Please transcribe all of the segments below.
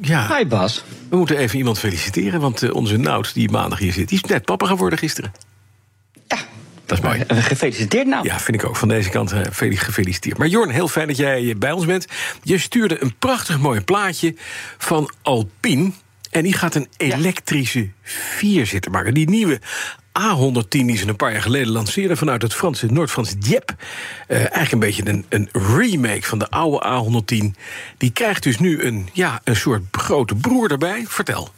ja, Hi Bas. we moeten even iemand feliciteren. Want eh, onze Nout, die maandag hier zit, die is net papa geworden gisteren. Ja, Dat is mooi. gefeliciteerd nou. Ja, vind ik ook. Van deze kant eh, gefeliciteerd. Maar Jorn, heel fijn dat jij eh, bij ons bent. Je stuurde een prachtig mooi plaatje van Alpine. En die gaat een elektrische vierzitter maken. Die nieuwe A110 die ze een paar jaar geleden lanceerden... vanuit het Franse, Noord-Franse Dieppe. Eh, eigenlijk een beetje een, een remake van de oude A110. Die krijgt dus nu een, ja, een soort grote broer erbij. Vertel.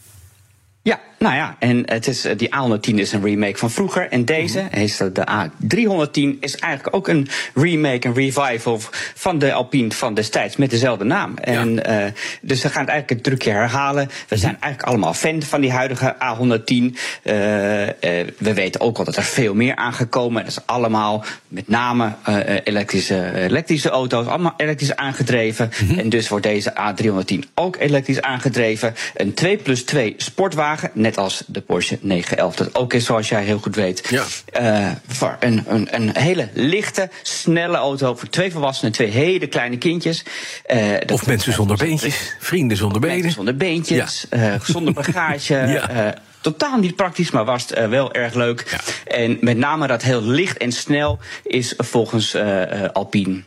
Ja, nou ja, en het is, eh, die A110 is een remake van vroeger. En deze, Mhm. is de A310, is eigenlijk ook een remake, een revival van de Alpine van destijds met dezelfde naam. En, eh, dus we gaan het eigenlijk een trucje herhalen. We zijn eigenlijk allemaal fan van die huidige A110. Eh, we weten ook al dat er veel meer aangekomen. Dat is allemaal met name elektrische, elektrische auto's, allemaal elektrisch aangedreven. Mhm. En dus wordt deze A310 ook elektrisch aangedreven. Een 2 plus 2 sportwagen, net als de Porsche 911. Dat ook is, zoals jij heel goed weet. Ja. Eh, een, een, een hele lichte, snelle auto voor twee volwassenen en twee hele kleine kindjes. Eh, Of mensen zonder beentjes, vrienden zonder Mensen benen. zonder beentjes, eh, zonder bagage. Ja. eh, totaal niet praktisch, maar was het eh, wel erg leuk. En met name dat heel licht en snel is volgens eh, eh, Alpine.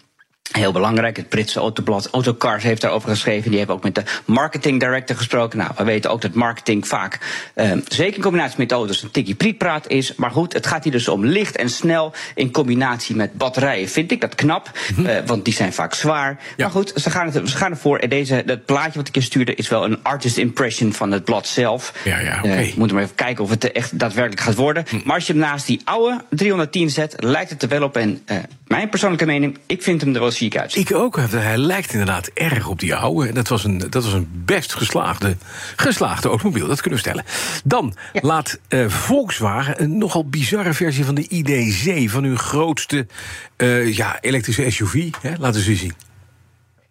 Heel belangrijk, het Britse autoblad Autocars heeft daarover geschreven. Die hebben ook met de marketing director gesproken. Nou, we weten ook dat marketing vaak, eh, zeker in combinatie met auto's, een tikkie prietpraat is. Maar goed, het gaat hier dus om licht en snel in combinatie met batterijen. Vind ik dat knap, eh, want die zijn vaak zwaar. Mhm. Ja. Maar goed, ze gaan, het, ze gaan ervoor. En deze, dat plaatje wat ik je stuurde is wel een artist impression van het blad zelf. Ja, ja, oké. Eh, moet maar even kijken of het echt daadwerkelijk gaat worden. Hm. Maar als je hem naast die oude 310 zet, lijkt het er wel op. En eh, mijn persoonlijke mening, ik vind hem er wel chic uitzien. Ik ook. Hij lijkt inderdaad erg op die oude. En Dat was een, dat was een best geslaagde, geslaagde automobiel, dat kunnen we stellen. Dan laat eh, Volkswagen een nogal bizarre versie van de ID.C... van hun grootste eh, ja, elektrische SUV. Hè? Laten ze zien.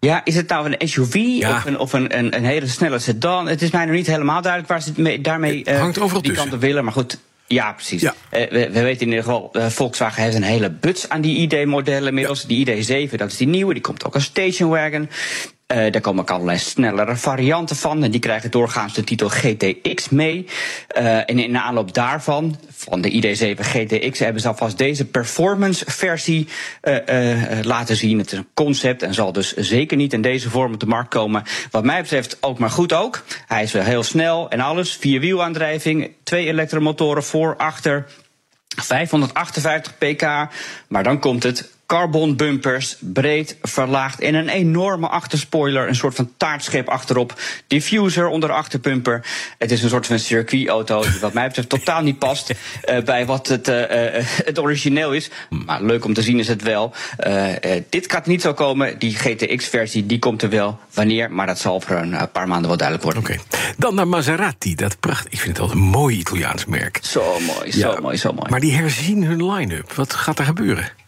Ja, is het nou een SUV Ja. of, een, of een, een, een hele snelle sedan? Het is mij nog niet helemaal duidelijk waar ze het mee, daarmee Het hangt eh, overal die tussen. kant willen. Maar goed, ja, precies. Ja. Eh, we, we weten in ieder geval, eh, Volkswagen heeft een hele buts aan die ID-modellen inmiddels. Die ID7, dat is die nieuwe, die komt ook als stationwagen. Eh, daar komen ook allerlei snellere varianten van. En die krijgen doorgaans de titel GTX mee. Eh, en in aanloop daarvan, van de ID7 GTX, hebben ze alvast deze performance-versie eh, eh, laten zien. Het is een concept en zal dus zeker niet in deze vorm op de markt komen. Wat mij betreft ook maar goed ook. Hij is wel heel snel en alles. Vierwielaandrijving, twee elektromotoren voor, achter. 558 pk, maar dan komt het. Carbon bumpers, breed, verlaagd en een enorme achterspoiler. Een soort van taartschip achterop. Diffuser onder de achterbumper. Het is een soort van circuitauto die wat mij betreft totaal niet past eh, bij wat het, eh, eh, het origineel is. Maar leuk om te zien is het wel. Dit gaat niet zo komen. Die GTX-versie die komt er wel. Wanneer? Maar dat zal voor een paar maanden wel duidelijk worden. Oké. Dan naar Maserati. Dat pracht, ik vind het altijd een mooi Italiaans merk. Zo mooi, zo Ja, mooi, zo mooi. Maar die herzien hun line-up. Wat gaat er gebeuren?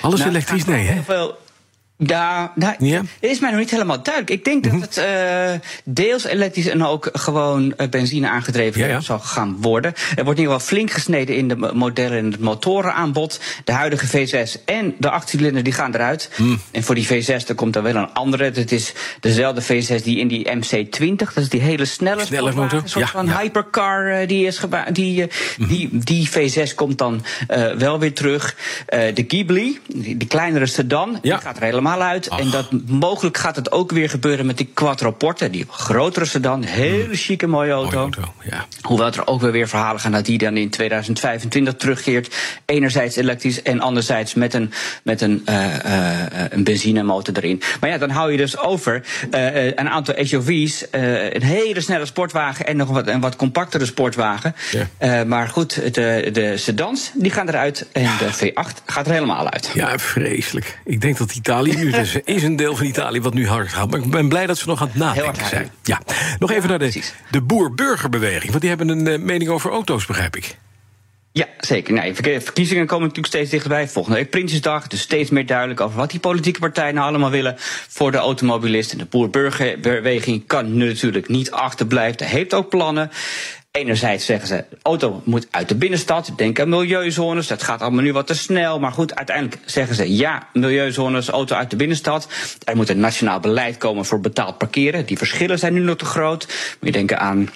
Alles Nou, elektrisch? Nee, hè? heel veel- Ja, nou, Ja? Mhm. het is mij nog niet helemaal duidelijk. Ik denk dat het eh, deels elektrisch en ook gewoon eh, benzine aangedreven Ja, ja. zal gaan worden. Er wordt in ieder geval flink gesneden in de mo- modellen en het motorenaanbod. De huidige V6 en de achtcilinder die gaan eruit. Mhm. En voor die V6 er komt er wel een andere. Het is dezelfde V6 die in die MC20, dat is die hele snelle, motor, Een soort van. Mhm. hypercar eh, die is geba- die, die, die V6 komt dan wel weer terug. De Ghibli, die, die kleinere sedan, die gaat er helemaal uit. Ach. En dat, mogelijk gaat het ook weer gebeuren met die Quattroporte, die grotere sedan. Hele chique, mooie auto. Mooie auto, ja. Hoewel er ook weer weer verhalen gaan dat die dan in 2025 terugkeert. Enerzijds elektrisch en anderzijds met een, met een, eh, eh, een benzinemotor erin. Maar ja, dan hou je dus over een aantal SUV's, een hele snelle sportwagen en nog wat, een wat compactere sportwagen. Ja. Maar goed, de, de sedans die gaan eruit en de V8 gaat er helemaal uit. Ja, vreselijk. Ik denk dat Italië 10 minuten is een deel van Italië wat nu hard gaat. Maar ik ben blij dat ze nog aan het nadenken zijn. Ja. Nog even naar de, de boer-burgerbeweging. Want die hebben een uh, mening over auto's, begrijp ik. Ja, zeker. Nee, verkiezingen komen natuurlijk steeds dichterbij. Volgende week Prinsjesdag. Dus steeds meer duidelijk over wat die politieke partijen nou allemaal willen voor de automobilist. En de boer-burgerbeweging kan natuurlijk niet achterblijven. Heeft ook plannen. Enerzijds zeggen ze, auto moet uit de binnenstad. Denk aan milieuzones. Dat gaat allemaal nu wat te snel. Maar goed, uiteindelijk zeggen ze ja, milieuzones, auto uit de binnenstad. Er moet een nationaal beleid komen voor betaald parkeren. Die verschillen zijn nu nog te groot. Moet je denken aan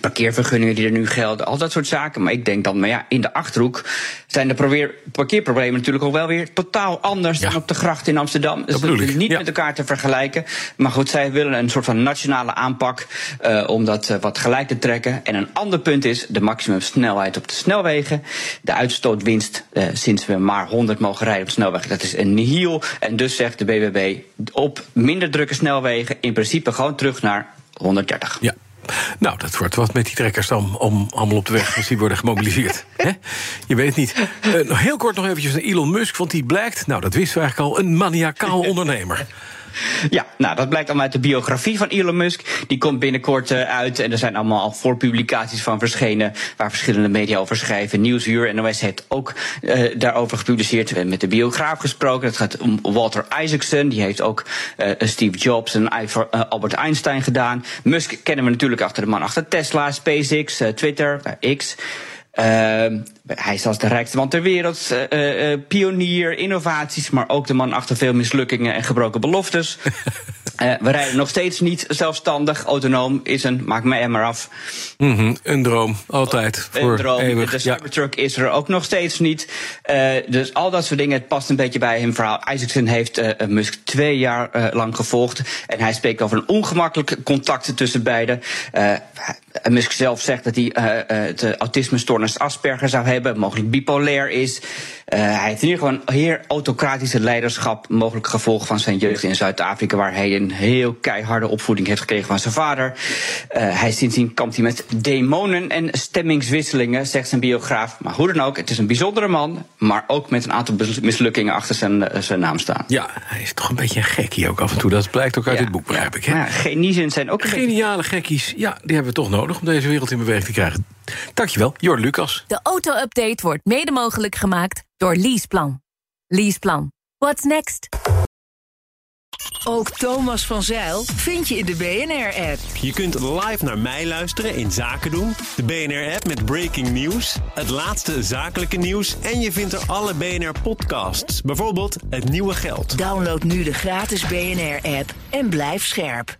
parkeervergunningen die er nu gelden, al dat soort zaken. Maar ik denk dan, maar ja, in de achterhoek zijn de parkeerproblemen natuurlijk ook wel weer totaal anders dan op de gracht in Amsterdam. Dus dat is niet met elkaar te vergelijken. Maar goed, zij willen een soort van nationale aanpak uh, om dat uh, wat gelijk te trekken. En een ander punt is de maximumsnelheid op de snelwegen. De uitstootwinst uh, sinds we maar 100 mogen rijden op snelwegen, dat is een nihil. En dus zegt de BBB op minder drukke snelwegen in principe gewoon terug naar 130. Ja. Nou, dat wordt wat met die trekkers dan om allemaal op de weg als die worden gemobiliseerd. Je weet het niet. Uh, heel kort nog eventjes naar Elon Musk, want die blijkt, nou dat wisten we eigenlijk al, een maniacaal ondernemer. Ja, nou, dat blijkt allemaal uit de biografie van Elon Musk. Die komt binnenkort uh, uit en er zijn allemaal al voorpublicaties van verschenen... waar verschillende media over schrijven. Nieuwsuur, NOS heeft ook uh, daarover gepubliceerd. We met de biograaf gesproken. Het gaat om Walter Isaacson. Die heeft ook uh, Steve Jobs en Albert Einstein gedaan. Musk kennen we natuurlijk achter de man achter Tesla, SpaceX, Twitter, X... Uh, hij is als de rijkste man ter wereld, uh, uh, pionier, innovaties, maar ook de man achter veel mislukkingen en gebroken beloftes. Uh, we rijden nog steeds niet zelfstandig. Autonoom is een, maak mij er maar af. Mm -hmm, een droom, altijd. Een voor droom. Eeuwig. De Cybertruck ja. is er ook nog steeds niet. Uh, dus al dat soort dingen, het past een beetje bij hem verhaal. Isaacson heeft uh, Musk twee jaar lang gevolgd. En hij spreekt over een ongemakkelijk contact tussen beiden. Musk zelf zegt dat hij het autisme-stoornis Asperger zou hebben, mogelijk bipolair is. Hij heeft in ieder geval een heer autocratische leiderschap, mogelijk gevolg van zijn jeugd in Zuid-Afrika, waar hij een heel keiharde opvoeding heeft gekregen van zijn vader. Uh, hij sindsdien kampt hij met demonen en stemmingswisselingen, zegt zijn biograaf. Maar hoe dan ook, het is een bijzondere man, maar ook met een aantal mislukkingen achter zijn, uh, zijn naam staan. Ja, hij is toch een beetje een gekkie ook af en toe. Dat blijkt ook uit ja, dit boek, begrijp ja. ik. Hè? Maar geniezen zijn ook Geniale gekkies, ja, die hebben we toch nodig om deze wereld in beweging te krijgen. Dankjewel, Jor Lucas. De auto-update wordt mede mogelijk gemaakt door Leaseplan. Leaseplan. What's next? Ook Thomas van Zeil vind je in de BNR-app. Je kunt live naar mij luisteren in Zaken doen. De BNR-app met breaking news, het laatste zakelijke nieuws... en je vindt er alle BNR-podcasts, bijvoorbeeld Het Nieuwe Geld. Download nu de gratis BNR-app en blijf scherp.